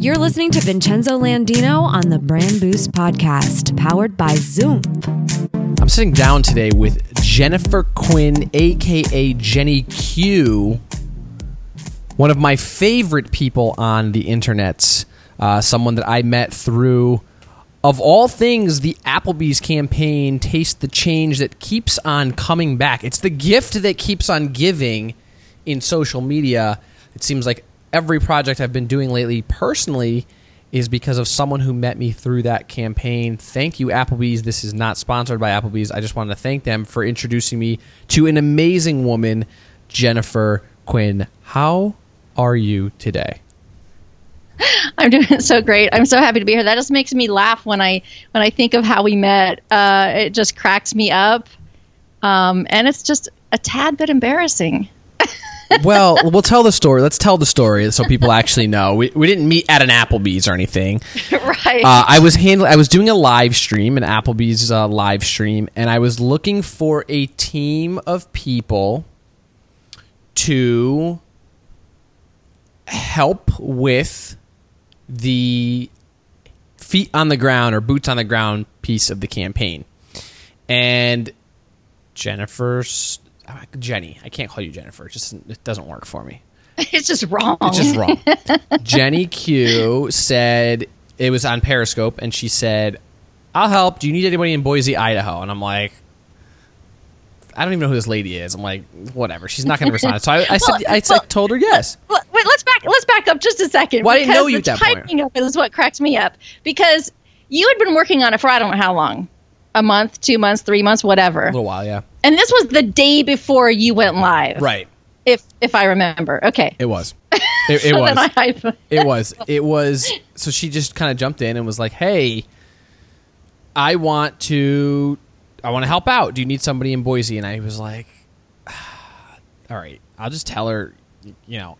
You're listening to Vincenzo Landino on the Brand Boost Podcast, powered by Zoom. I'm sitting down today with Jennifer Quinn, aka Jenny Q, one of my favorite people on the internet, Uh, someone that I met through, of all things, the Applebee's campaign, Taste the Change, that keeps on coming back. It's the gift that keeps on giving in social media. It seems like every project I've been doing lately personally is because of someone who met me through that campaign. Thank you, Applebee's. This is not sponsored by Applebee's. I just wanted to thank them for introducing me to an amazing woman, Jennifer Quinn. How are you today? I'm doing so great. I'm so happy to be here. That just makes me laugh when I when I think of how we met. Uh, it just cracks me up, um, and it's just a tad bit embarrassing. Well, we'll tell the story. Let's tell the story so people actually know. We, we didn't meet at an Applebee's or anything. right. Uh, I was handling. I was doing a live stream, an Applebee's uh, live stream, and I was looking for a team of people to help with the feet on the ground or boots on the ground piece of the campaign. And Jennifer's Uh, Jenny, I can't call you Jennifer. It just it doesn't work for me. it's just wrong. It's just wrong. Jenny Q said it was on Periscope, and she said, "I'll help. Do you need anybody in Boise, Idaho?" And I'm like, I don't even know who this lady is. I'm like, whatever. She's not going to respond. So I, I said, I said, told her yes. Wait, let's back. Let's back up just a second. Well, I didn't know you at that point. Typing up is what cracked me up because you had been working on it for I don't know how long, a month, two months, three months, whatever. A little while, yeah. And this was the day before you went live, right? If if I remember, okay. It was. It, it was. it was. It was. So she just kind of jumped in and was like, "Hey, I want to I want to help out. Do you need somebody in Boise? And I was like, all right, I'll just tell her, you know,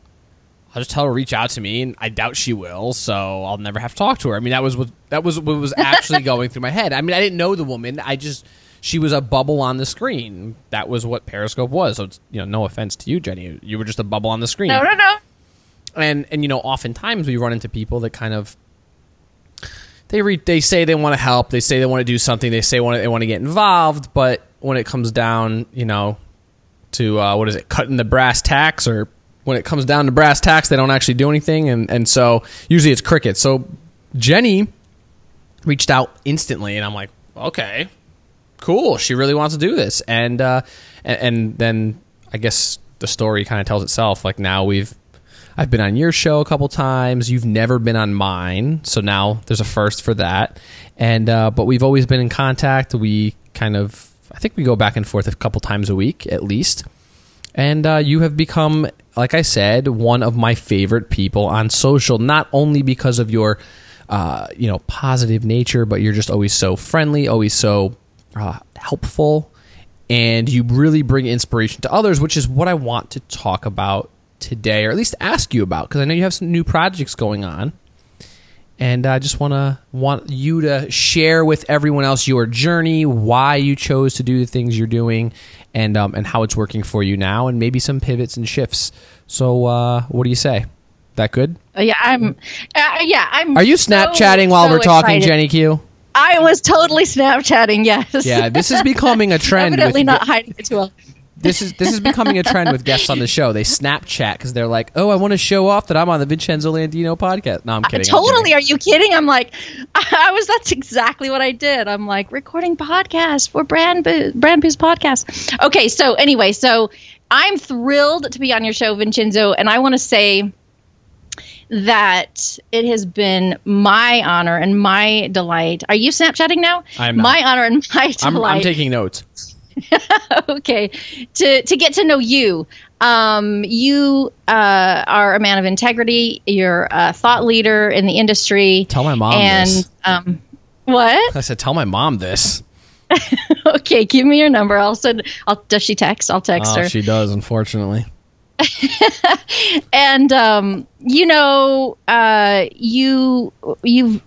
I'll just tell her reach out to me, and I doubt she will, so I'll never have to talk to her. I mean, that was what that was what was actually going through my head. I mean, I didn't know the woman. I just she was a bubble on the screen. That was what Periscope was. So it's you know, no offense to you, Jenny, you were just a bubble on the screen. No, no, no. And and you know, oftentimes we run into people that kind of they re- they say they want to help, they say they want to do something, they say want they want to get involved, but when it comes down, you know, to uh, what is it, cutting the brass tacks, or when it comes down to brass tacks, they don't actually do anything, and and so usually it's crickets. So Jenny reached out instantly, and I'm like, okay, cool, she really wants to do this, and uh, and, and then I guess the story kind of tells itself. Like now we've I've been on your show a couple times. You've never been on mine, so now there's a first for that. And uh, but we've always been in contact. We kind of, I think we go back and forth a couple times a week at least. And uh, you have become, like I said, one of my favorite people on social. Not only because of your, uh, you know, positive nature, but you're just always so friendly, always so uh, helpful, and you really bring inspiration to others, which is what I want to talk about today, or at least ask you about, because I know you have some new projects going on, and I just want to want you to share with everyone else your journey, why you chose to do the things you're doing, and um, and how it's working for you now, and maybe some pivots and shifts. So, uh, what do you say? That good? Uh, yeah, I'm. Uh, yeah, I'm. Are you Snapchatting so, while so we're talking, excited. Jenny Q? I was totally Snapchatting. Yes. Yeah, this is becoming a trend. Definitely with, not hiding it too well this is this is becoming a trend with guests on the show. They Snapchat because they're like, "Oh, I want to show off that I'm on the Vincenzo Landino podcast." No, I'm kidding. Uh, totally. I'm Are you kidding? I'm like, I was. That's exactly what I did. I'm like recording podcast for Brand Boo, Brand Boost podcast. Okay. So anyway, so I'm thrilled to be on your show, Vincenzo, and I want to say that it has been my honor and my delight. Are you Snapchatting now? I'm not. My honor and my delight. I'm, I'm taking notes. okay, to to get to know you. Um, you uh, are a man of integrity. You're a thought leader in the industry. Tell my mom and, this. Um, what? I said, tell my mom this. okay, give me your number. I'll send. I'll. Does she text? I'll text oh, her. She does, unfortunately. and um, you know, uh, you you've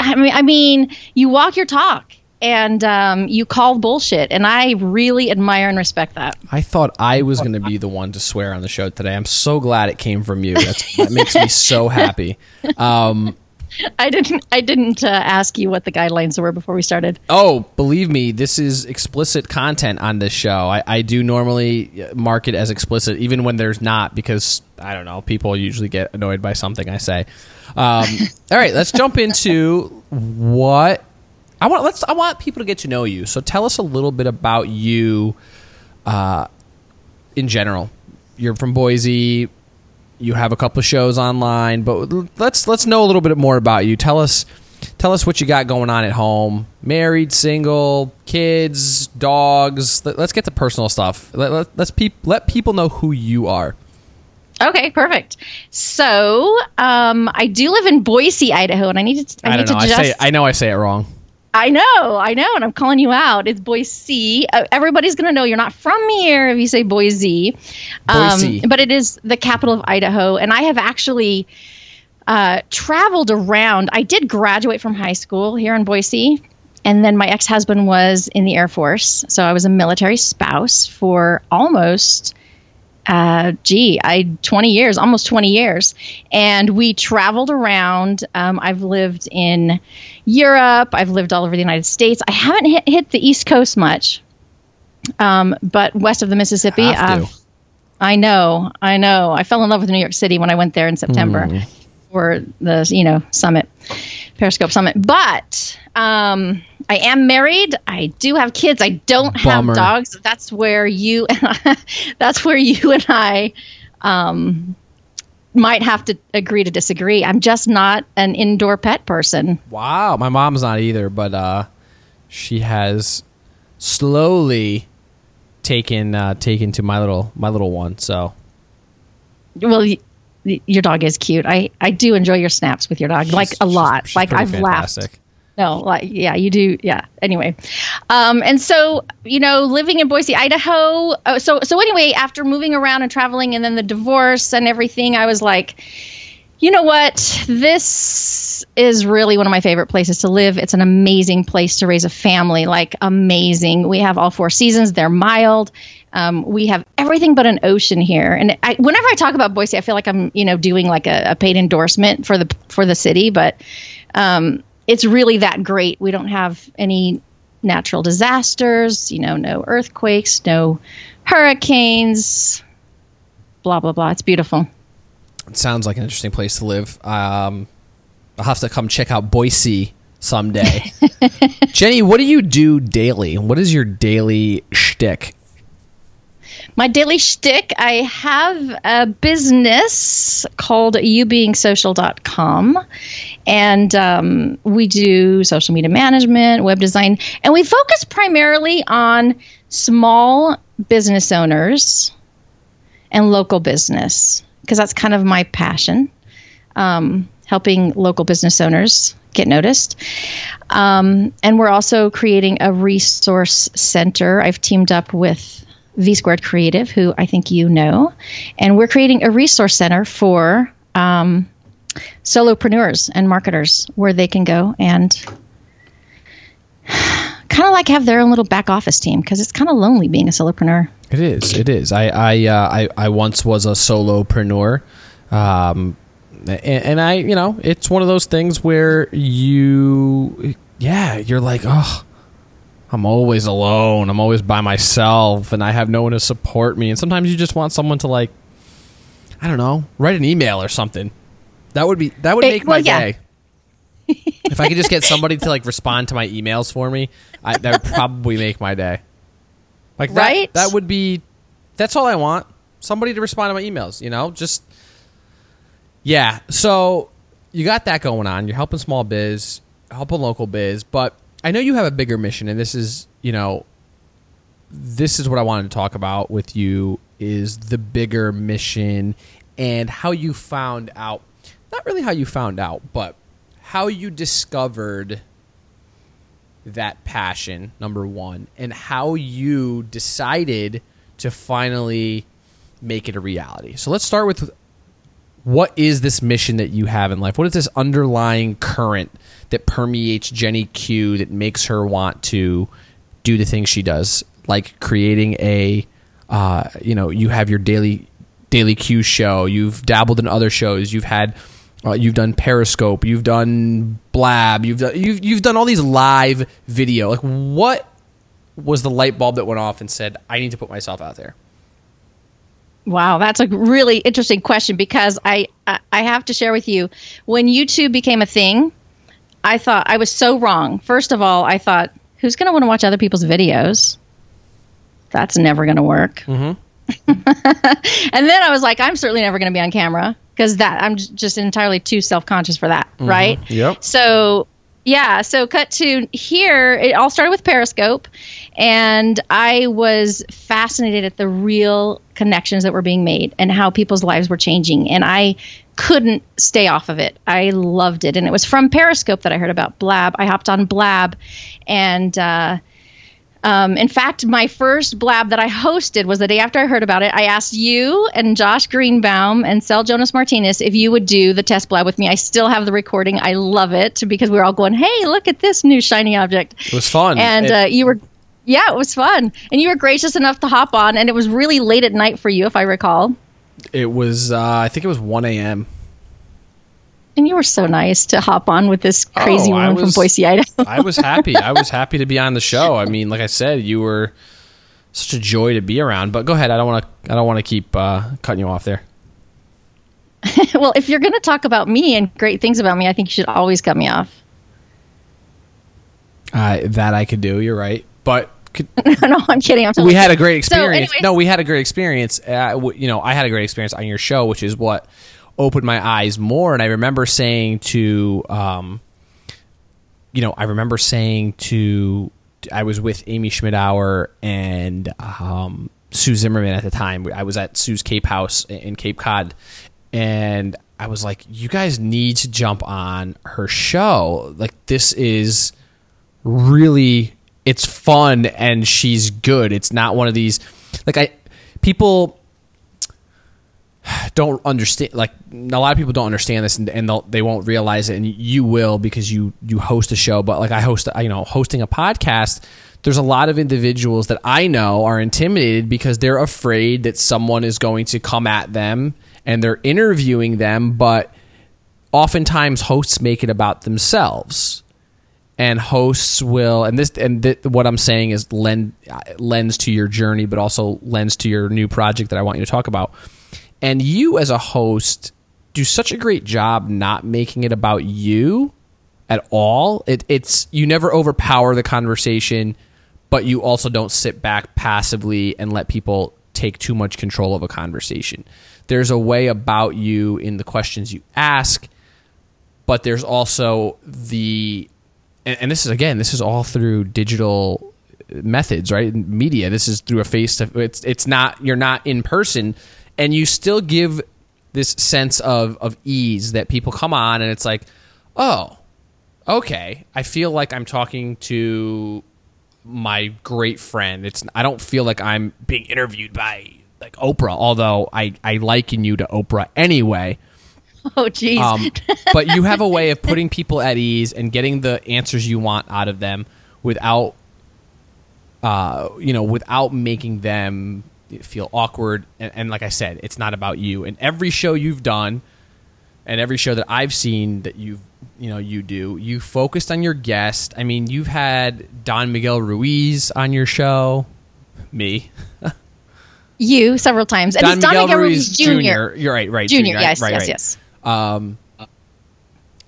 I mean, I mean, you walk your talk and um, you called bullshit, and I really admire and respect that. I thought I was going to be the one to swear on the show today. I'm so glad it came from you. That's, that makes me so happy. Um, I didn't. I didn't uh, ask you what the guidelines were before we started. Oh, believe me, this is explicit content on this show. I, I do normally mark it as explicit, even when there's not, because I don't know. People usually get annoyed by something I say. Um, all right, let's jump into what I want. Let's. I want people to get to know you. So tell us a little bit about you, uh, in general. You're from Boise you have a couple of shows online, but let's let's know a little bit more about you. Tell us tell us what you got going on at home. Married, single, kids, dogs. Let, us get to personal stuff. Let, let, pe- let people know who you are. Okay, perfect. So, um, I do live in Boise, Idaho, and I need to. I, I need don't know. To just, I say I know I say it wrong. I know, I know, and I'm calling you out. It's Boise. Uh, everybody's going to know you're not from here if you say Boise. Um, Boise. But it is the capital of Idaho, and I have actually uh, traveled around. I did graduate from high school here in Boise, and then my ex husband was in the Air Force. So I was a military spouse for almost uh, gee, I 20 years, almost 20 years, and we traveled around. Um, I've lived in Europe. I've lived all over the United States. I haven't hit, hit the East Coast much, um, but west of the Mississippi, uh, I know, I know. I fell in love with New York City when I went there in September mm. for the you know summit, Periscope Summit. But um, I am married. I do have kids. I don't have dogs. That's where you that's where you and I um, might have to agree to disagree. I'm just not an indoor pet person. Wow, my mom's not either, but uh, she has slowly taken uh, taken to my little my little one. So, well, your dog is cute. I I do enjoy your snaps with your dog, she's, like a lot. Like I've fantastic. laughed no, like yeah, you do. Yeah. Anyway, um, and so you know, living in Boise, Idaho. Uh, so so anyway, after moving around and traveling, and then the divorce and everything, I was like, you know what, this is really one of my favorite places to live. It's an amazing place to raise a family. Like amazing. We have all four seasons. They're mild. Um, we have everything but an ocean here. And I, whenever I talk about Boise, I feel like I'm you know doing like a, a paid endorsement for the for the city, but. Um, it's really that great. We don't have any natural disasters, you know, no earthquakes, no hurricanes, blah, blah, blah. It's beautiful. It sounds like an interesting place to live. Um, I'll have to come check out Boise someday. Jenny, what do you do daily? What is your daily shtick? My daily shtick, I have a business called youbeingsocial.com. And um, we do social media management, web design, and we focus primarily on small business owners and local business because that's kind of my passion. Um, helping local business owners get noticed. Um, and we're also creating a resource center. I've teamed up with V Squared Creative, who I think you know, and we're creating a resource center for um, solopreneurs and marketers where they can go and kind of like have their own little back office team because it's kind of lonely being a solopreneur. It is. It is. I I uh, I, I once was a solopreneur. Um, and, and I, you know, it's one of those things where you, yeah, you're like, oh, I'm always alone. I'm always by myself and I have no one to support me. And sometimes you just want someone to like I don't know, write an email or something. That would be that would make well, my yeah. day. if I could just get somebody to like respond to my emails for me, I, that would probably make my day. Like that, right? that would be that's all I want. Somebody to respond to my emails, you know? Just Yeah. So you got that going on. You're helping small biz, helping local biz, but I know you have a bigger mission, and this is, you know, this is what I wanted to talk about with you is the bigger mission and how you found out, not really how you found out, but how you discovered that passion, number one, and how you decided to finally make it a reality. So let's start with what is this mission that you have in life? What is this underlying current that permeates Jenny Q that makes her want to do the things she does, like creating a, uh, you know, you have your daily daily Q show. You've dabbled in other shows. You've had, uh, you've done Periscope. You've done Blab. You've done you've you've done all these live video. Like, what was the light bulb that went off and said, "I need to put myself out there"? Wow, that's a really interesting question because I, I I have to share with you when YouTube became a thing, I thought I was so wrong. First of all, I thought who's going to want to watch other people's videos? That's never going to work. Mm-hmm. and then I was like, I'm certainly never going to be on camera because that I'm just entirely too self conscious for that, right? Yep. So yeah, so cut to here. It all started with Periscope, and I was fascinated at the real connections that were being made and how people's lives were changing. And I couldn't stay off of it. I loved it, and it was from Periscope that I heard about Blab. I hopped on Blab, and uh, um, in fact, my first blab that I hosted was the day after I heard about it. I asked you and Josh Greenbaum and Sel Jonas Martinez if you would do the test blab with me. I still have the recording. I love it because we were all going, "Hey, look at this new shiny object." It was fun, and It- uh, you were, yeah, it was fun, and you were gracious enough to hop on, and it was really late at night for you, if I recall. It was, uh, I think it was 1 a.m. And you were so nice to hop on with this crazy Oh, woman from Boise, Idaho. I was happy. I was happy to be on the show. I mean, like I said, you were such a joy to be around. But go ahead. I don't want to. I don't want to keep uh, cutting you off there. well, if you're going to talk about me and great things about me, I think you should always cut me off. Uh, that I could do. You're right. But could, no, I'm kidding. I'm totally we had a great experience. anyways- no, we had a great experience. Uh, you know, I had a great experience on your show, which is what opened my eyes more. And I remember saying to, um, you know, I remember saying to, I was with Amy Schmittauer and um, Sue Zimmerman at the time. I was at Sue's Cape House in Cape Cod, and I was like, "You guys need to jump on her show. Like, this is." really it's fun and she's good. It's not one of these like I people don't understand like a lot of people don't understand this and, and they won't realize it and you will because you you host a show but like I host you know hosting a podcast there's a lot of individuals that I know are intimidated because they're afraid that someone is going to come at them and they're interviewing them but oftentimes hosts make it about themselves and hosts will and this and th- what I'm saying is lend lends to your journey but also lends to your new project that I want you to talk about. And you as a host do such a great job not making it about you at all. It, it's you never overpower the conversation, but you also don't sit back passively and let people take too much control of a conversation. There's a way about you in the questions you ask, but there's also the and, and this is again this is all through digital methods right? Media this is through a face to it's it's not you're not in person and you still give this sense of of ease that people come on and it's like oh okay i feel like i'm talking to my great friend. It's i don't feel like i'm being interviewed by like oprah although i i liken you to oprah anyway Oh, geez. um, but you have a way of putting people at ease and getting the answers you want out of them without, uh, you know, without making them feel awkward. And, and like I said, it's not about you. And every show you've done, and every show that I've seen that you've, you know, you do, you focused on your guest. I mean, you've had Don Miguel Ruiz on your show, me, you several times. And Don it's Don Miguel Miguel Ruiz Ruiz Jr. Jr. You're right, right, Junior, right, yes, right, yes, right. yes. Um,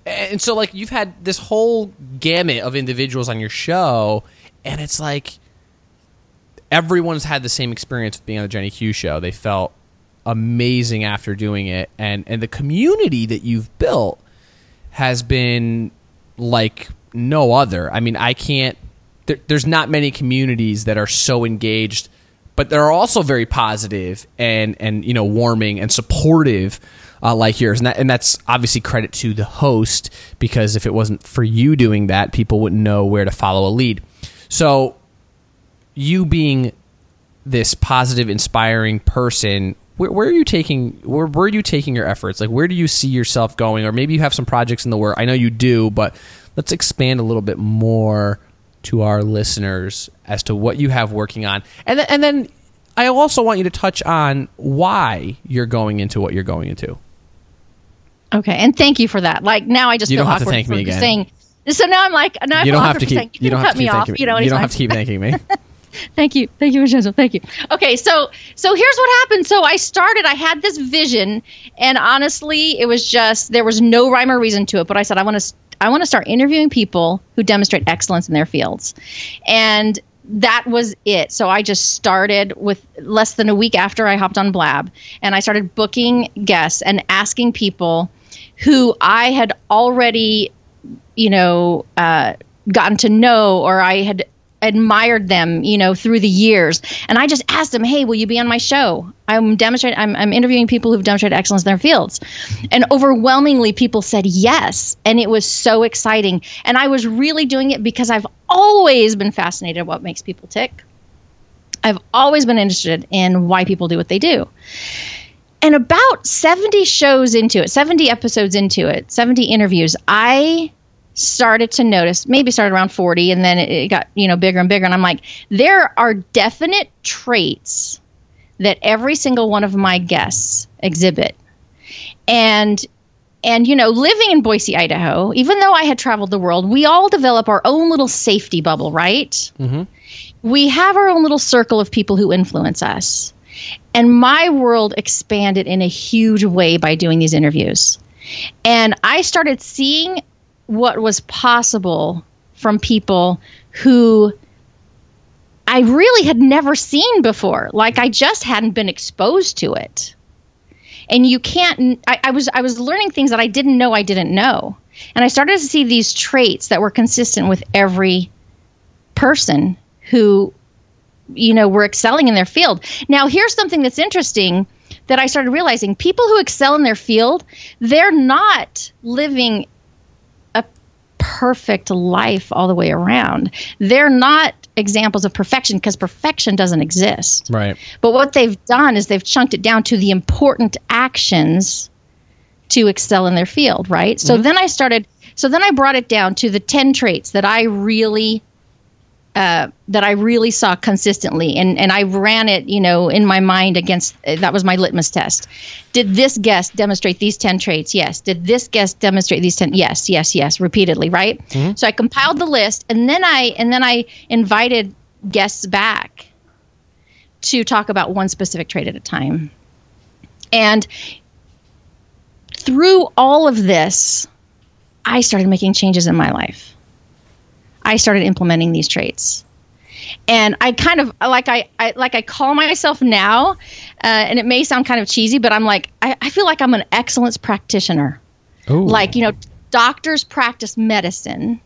and so like you've had this whole gamut of individuals on your show, and it's like everyone's had the same experience with being on the Jenny Q show. They felt amazing after doing it, and and the community that you've built has been like no other. I mean, I can't. There, there's not many communities that are so engaged, but they're also very positive and and you know warming and supportive. Uh, like yours, and, that, and that's obviously credit to the host because if it wasn't for you doing that, people wouldn't know where to follow a lead. So, you being this positive, inspiring person, where, where are you taking where, where are you taking your efforts? Like where do you see yourself going? Or maybe you have some projects in the work. I know you do, but let's expand a little bit more to our listeners as to what you have working on. And then, and then I also want you to touch on why you're going into what you're going into. Okay, and thank you for that. Like now, I just You feel don't have to awkward thank for me again. saying. So now I'm like, now You don't have to keep saying, you you don't have cut to me off. me. You know, You don't have to keep thanking me. Thank you, thank you, Vincenzo. Thank you. Okay, so so here's what happened. So I started. I had this vision, and honestly, it was just there was no rhyme or reason to it. But I said I want to I want to start interviewing people who demonstrate excellence in their fields, and that was it. So I just started with less than a week after I hopped on Blab, and I started booking guests and asking people who I had already, you know, uh, gotten to know or I had admired them, you know, through the years. And I just asked them, "Hey, will you be on my show? I'm demonstrating. I'm, I'm interviewing people who've demonstrated excellence in their fields." And overwhelmingly, people said yes, and it was so exciting. And I was really doing it because I've always been fascinated what makes people tick. I've always been interested in why people do what they do. And about 70 shows into it, 70 episodes into it, 70 interviews, I started to notice, maybe started around 40 and then it, it got, you know, bigger and bigger and I'm like, there are definite traits that every single one of my guests exhibit. And and you know, living in Boise, Idaho, even though I had traveled the world, we all develop our own little safety bubble, right? Mm-hmm. We have our own little circle of people who influence us. And my world expanded in a huge way by doing these interviews. And I started seeing what was possible from people who I really had never seen before. Like I just hadn't been exposed to it. And you can't I, I was I was learning things that I didn't know I didn't know. And I started to see these traits that were consistent with every person who you know were excelling in their field. Now here's something that's interesting that I started realizing people who excel in their field, they're not living a perfect life all the way around. They're not examples of perfection because perfection doesn't exist. Right. But what they've done is they've chunked it down to the important actions to excel in their field, right? So mm-hmm. then I started so then I brought it down to the 10 traits that I really uh, that I really saw consistently, and and I ran it, you know, in my mind against uh, that was my litmus test. Did this guest demonstrate these ten traits? Yes. Did this guest demonstrate these ten? Yes, yes, yes, repeatedly, right? So I compiled the list, and then I and then I invited guests back to talk about one specific trait at a time, and through all of this, I started making changes in my life. I started implementing these traits. And I kind of like I, I like I call myself now, uh, and it may sound kind of cheesy, but I'm like I, I feel like I'm an excellence practitioner. Ooh. Like you know, doctors practice medicine;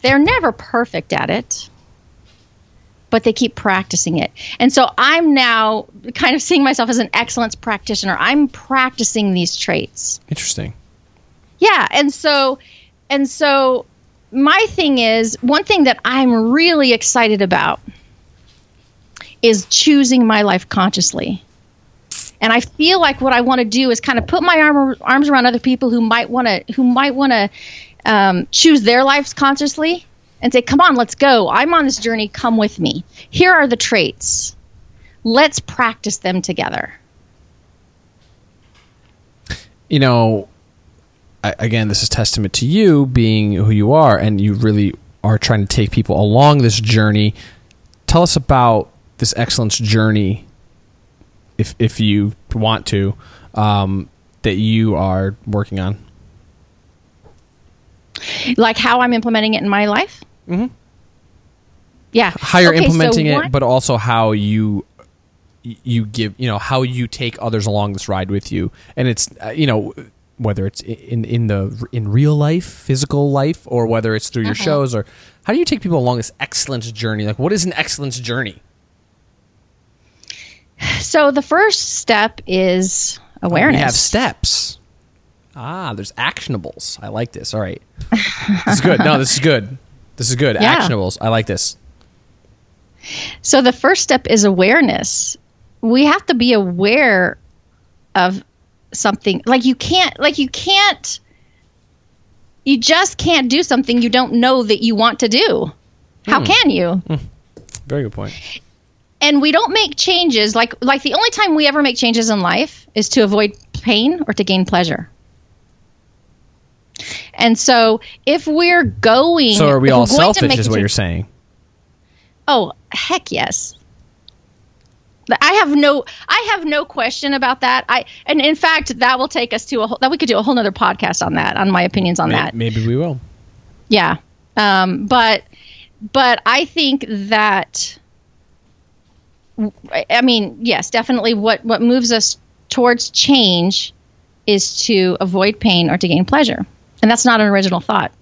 they're never perfect at it, but they keep practicing it. And so I'm now kind of seeing myself as an excellence practitioner. I'm practicing these traits. Interesting. Yeah, and so and so my thing is one thing that I'm really excited about is choosing my life consciously. And I feel like what I want to do is kind of put my arm, arms around other people who might want to who might want to um, choose their lives consciously and say, "Come on, let's go. I'm on this journey. Come with me. Here are the traits. Let's practice them together." you know, I, again, this is testament to you being who you are, and you really are trying to take people along this journey. Tell us about this excellence journey, if if you want to, um, that you are working on. Like how I'm implementing it in my life. Mhm. Yeah. How you're Okay, so implementing one- it, but also how you you give you know how you take others along this ride with you, and it's uh, you know whether it's in in the in real life, physical life, or whether it's through your Uh-huh. shows, or how do you take people along this excellence journey? Like, what is an excellence journey? So the first step is awareness. We have steps. Ah, there's actionables. I like this. All right, this is good. No, this is good. This is good. Yeah. Actionables. I like this. So the first step is awareness. We have to be aware of something like you can't like you can't you just can't do something you don't know that you want to do how hmm. can you hmm. Very good point. and we don't make changes like like the only time we ever make changes in life is to avoid pain or to gain pleasure and so if we're going So are we all selfish? Is what you're saying? Oh, heck yes. I have no I have no question about that. I and in fact that will take us to a whole that we could do a whole nother podcast on that, on my opinions on that. Maybe we will. Yeah. Um, but but I think that I mean, yes, definitely what what moves us towards change is to avoid pain or to gain pleasure. And that's not an original thought.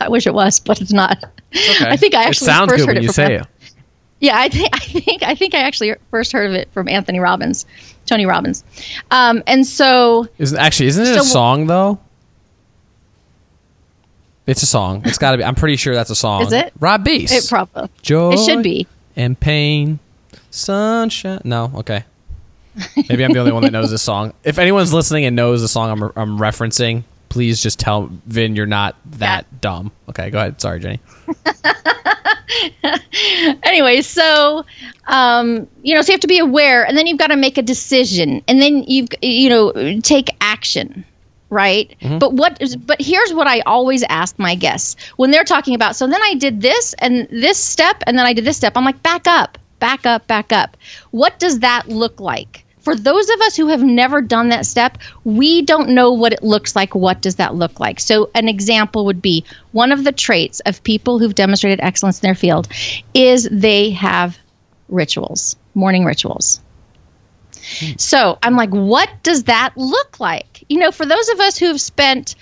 I wish it was, but it's not. Okay. I think I actually it sounds first good heard when it you from say it. Yeah, I think I think I think I actually first heard of it from Anthony Robbins, Tony Robbins, um, and so Isn't actually isn't it a song though? It's a song. It's got to be. I'm pretty sure that's a song. Is it? Rob Beast. it probably Joy it should be. and pain, sunshine. No, okay. Maybe I'm the only one that knows this song. If anyone's listening and knows the song I'm, I'm referencing, please just tell Vin you're not that dumb. Okay, go ahead. Sorry, Jenny. anyway, so um, you know, so you have to be aware, and then you've got to make a decision, and then you've you know take action, right? But what? is- But here's what I always ask my guests when they're talking about. So then I did this and this step, and then I did this step. I'm like, back up, back up, back up. What does that look like? For those of us who have never done that step, we don't know what it looks like. What does that look like? So, an example would be one of the traits of people who've demonstrated excellence in their field is they have rituals, morning rituals. So, I'm like, what does that look like? You know, for those of us who have spent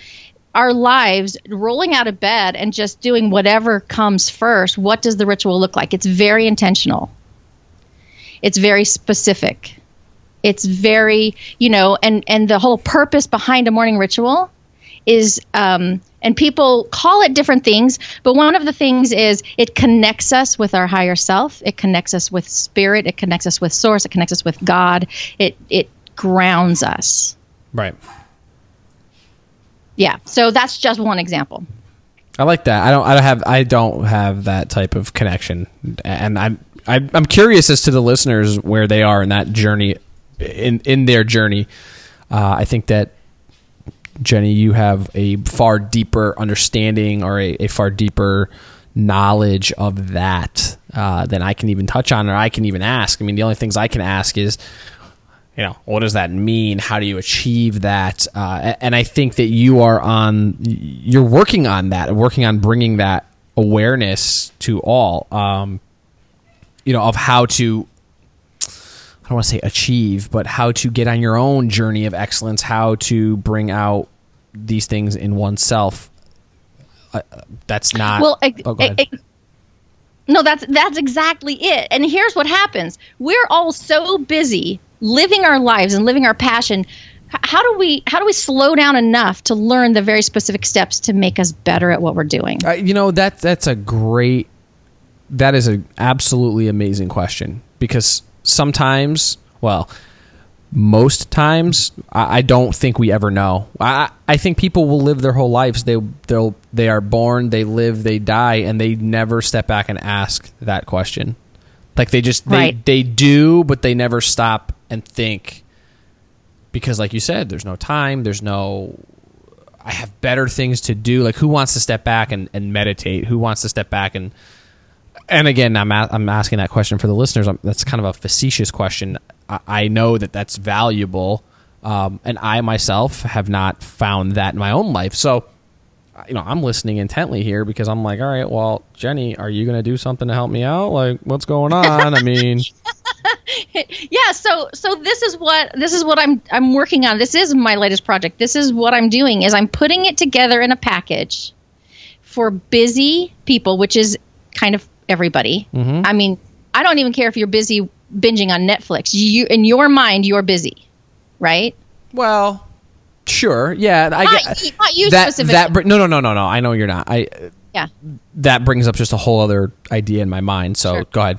our lives rolling out of bed and just doing whatever comes first, what does the ritual look like? It's very intentional, it's very specific it's very you know and and the whole purpose behind a morning ritual is um and people call it different things but one of the things is it connects us with our higher self it connects us with spirit it connects us with source it connects us with god it it grounds us Right. yeah so that's just one example I like that. I don't. I don't have. I don't have that type of connection, and I'm. I, I'm curious as to the listeners where they are in that journey, in in their journey. Uh, I think that Jenny, you have a far deeper understanding or a, a far deeper knowledge of that uh, than I can even touch on or I can even ask. I mean, the only things I can ask is, you know, what does that mean? How do you achieve that? Uh, and I think that you are on, you're working on that, working on bringing that awareness to all, um, you know, of how to, don't want to say achieve, but how to get on your own journey of excellence, how to bring out these things in oneself. Uh, that's not. well ex- oh, ahead. ex- no that's that's exactly it and here's what happens we're all so busy living our lives and living our passion how do we how do we slow down enough to learn the very specific steps to make us better at what we're doing Uh, you know that that's a great that is an absolutely amazing question because sometimes well most times I, I don't think we ever know I, I think people will live their whole lives they they'll they are born they live they die and they never step back and ask that question like they just they, Right. they do but they never stop and think because like you said there's no time there's no I have better things to do. Like, who wants to step back and, and meditate? Who wants to step back and and again, I'm a, I'm asking that question for the listeners. i that's kind of a facetious question. I, I know that that's valuable, um, and I myself have not found that in my own life. So, you know, I'm listening intently here because I'm like, all right, well, Jenny, are you going to do something to help me out? Like, what's going on? I mean, yeah so so this is what this is what i'm i'm working on this is my latest project this is what i'm doing is i'm putting it together in a package for busy people which is kind of everybody mm-hmm. i mean i don't even care if you're busy binging on netflix you in your mind you're busy right well, sure, yeah, I Not get you- not you that. specifically. That no, no, no, no, no. I know you're not. I yeah that brings up just a whole other idea in my mind. So Sure. go ahead.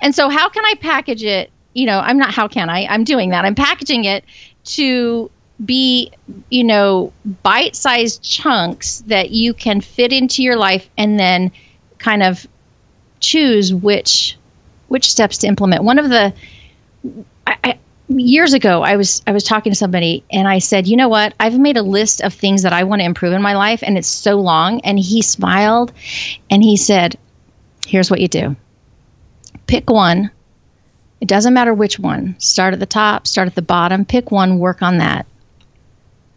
And so, how can I package it you know, I'm not, how can I? I'm doing that. I'm packaging it to be, you know, bite sized chunks that you can fit into your life and then kind of choose which which steps to implement. One of the I, I, years ago, I was I was talking to somebody and I said, you know what? I've made a list of things that I want to improve in my life, and it's so long. And he smiled, and he said, "Here's what you do: pick one. It doesn't matter which one. Start at the top, start at the bottom. Pick one, work on that,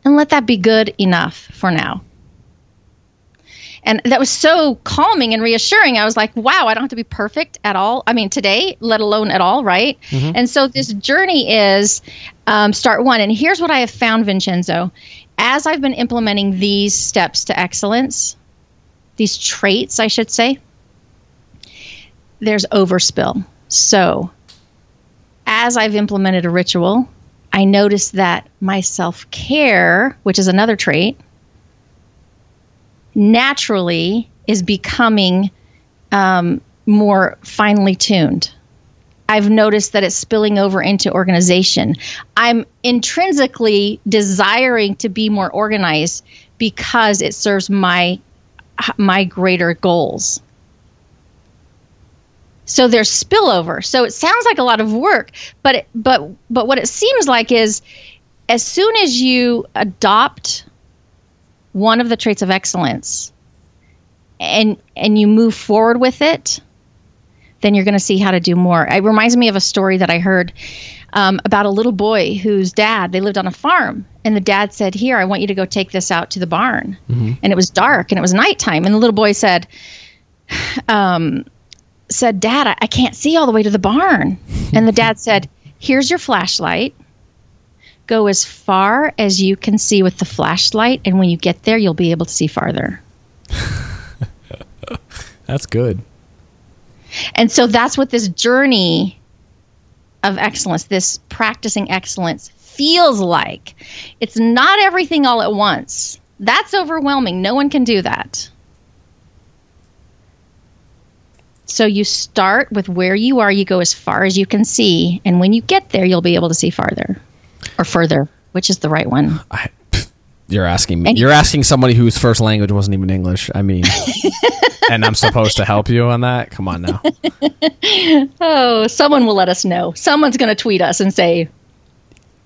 and let that be good enough for now." And that was so calming and reassuring. I was like, wow, I don't have to be perfect at all. I mean, today, let alone at all, right? And so this journey is um, start one. And here's what I have found, Vincenzo. As I've been implementing these steps to excellence, these traits, I should say, there's overspill. So as I've implemented a ritual, I noticed that my self care, which is another trait, naturally is becoming um, more finely tuned. I've noticed that it's spilling over into organization. I'm intrinsically desiring to be more organized because it serves my my greater goals. So there's spillover. So it sounds like a lot of work, but it, but but what it seems like is as soon as you adopt one of the traits of excellence. And and you move forward with it then you're going to see how to do more. It reminds me of a story that i heard um, about a little boy whose dad they lived on a farm and the dad said here i want you to go take this out to the barn. And it was dark and it was nighttime and the little boy said um, said dad I, I can't see all the way to the barn. And the dad said here's your flashlight go as far as you can see with the flashlight and when you get there you'll be able to see farther. That's good. and so that's what this journey of excellence this practicing excellence feels like. It's not everything all at once. That's overwhelming. No one can do that. So you start with where you are. You go as far as you can see. And when you get there you'll be able to see farther or further which is the right one I, you're asking me. You're asking somebody whose first language wasn't even English. I mean, and I'm supposed to help you on that. Come on now. Oh, someone will let us know. Someone's going to tweet us and say,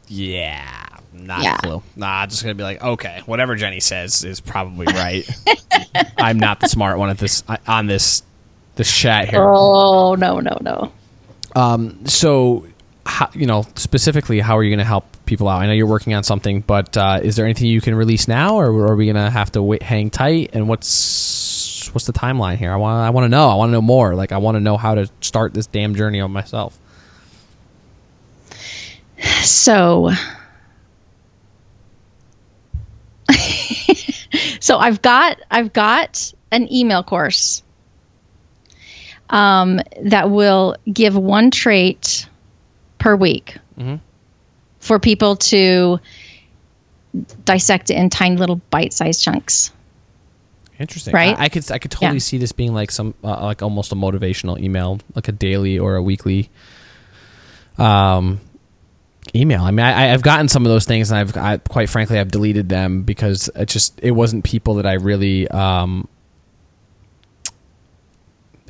Yeah, not Yeah. a clue. Nah, just gonna be like, okay, whatever Jenny says is probably right. I'm not the smart one at this on this this chat here. "Oh, no, no, no." Um. So how, you know specifically how are you going to help people out? I know you're working on something but uh, is there anything you can release now or are we going to have to wait, hang tight? And what's what's the timeline here? I want i want to know. I want to know more. Like i want to know how to start this damn journey on myself. So, so I've got I've got an email course um, that will give one trait per week for people to dissect it in tiny little bite-sized chunks. interesting Right? I, I could i could totally Yeah. see this being like some uh, like almost a motivational email like a daily or a weekly um email. I mean, I, I've gotten some of those things, and I've, I, quite frankly, I've deleted them because it just it wasn't people that I really, um,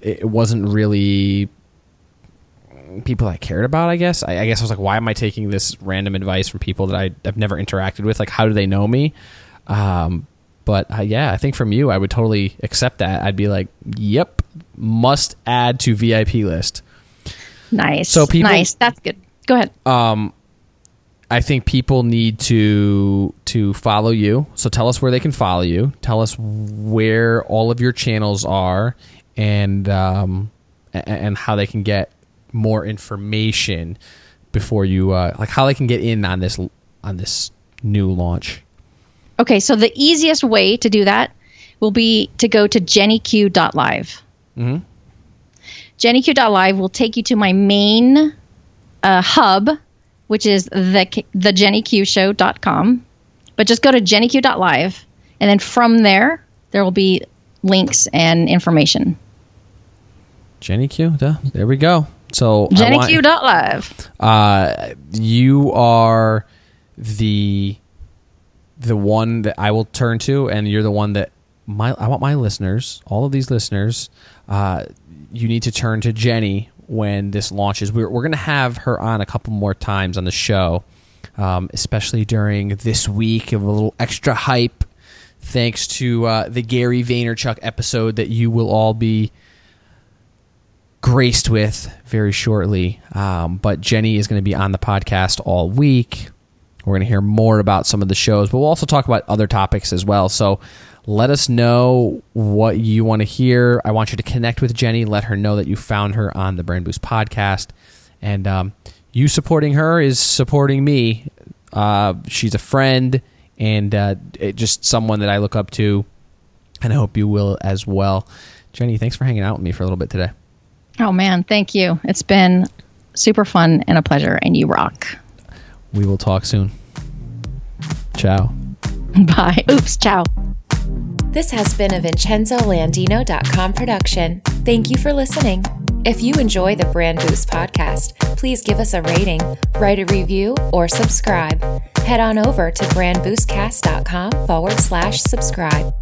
it wasn't really people I cared about. I guess. I, I guess I was like, why am I taking this random advice from people that I, I've never interacted with? Like, how do they know me? Um, but uh, yeah, I think from you, I would totally accept that. I'd be like, yep, must add to VIP list. Nice. So people- nice. That's good. Go ahead. Um, I think people need to to follow you. So tell us where they can follow you. Tell us where all of your channels are, and um, and how they can get more information before you uh, like how they can get in on this on this new launch. Okay, so the easiest way to do that will be to go to jennyq.live. Mm-hmm. jennyq.live will take you to my main uh, hub, which is the the jennyqshow.com. But just go to jennyq.live, and then from there, there will be links and information. Jenny Q, duh. there we go. So I Jenny want- Q. Dot live. uh, you are the the one that I will turn to, and you're the one that my I want my listeners, all of these listeners, uh, you need to turn to Jenny when this launches. We're we're gonna have her on a couple more times on the show, um, especially during this week of a little extra hype, thanks to uh, the Gary Vaynerchuk episode that you will all be graced with very shortly. Um, but Jenny is going to be on the podcast all week. We're going to hear more about some of the shows, but we'll also talk about other topics as well. So let us know what you want to hear. I want you to connect with Jenny. Let her know that you found her on the Brand Boost podcast. And um, you supporting her is supporting me. Uh, she's a friend and uh, just someone that I look up to. And I hope you will as well. Jenny, thanks for hanging out with me for a little bit today. Oh man, thank you. It's been super fun and a pleasure, and you rock. We will talk soon. Ciao. Bye. Oops. Ciao. This has been a VincenzoLandino.com production. Thank you for listening. If you enjoy the Brand Boost podcast, please give us a rating, write a review, or subscribe. Head on over to brandboostcast.com forward slash subscribe.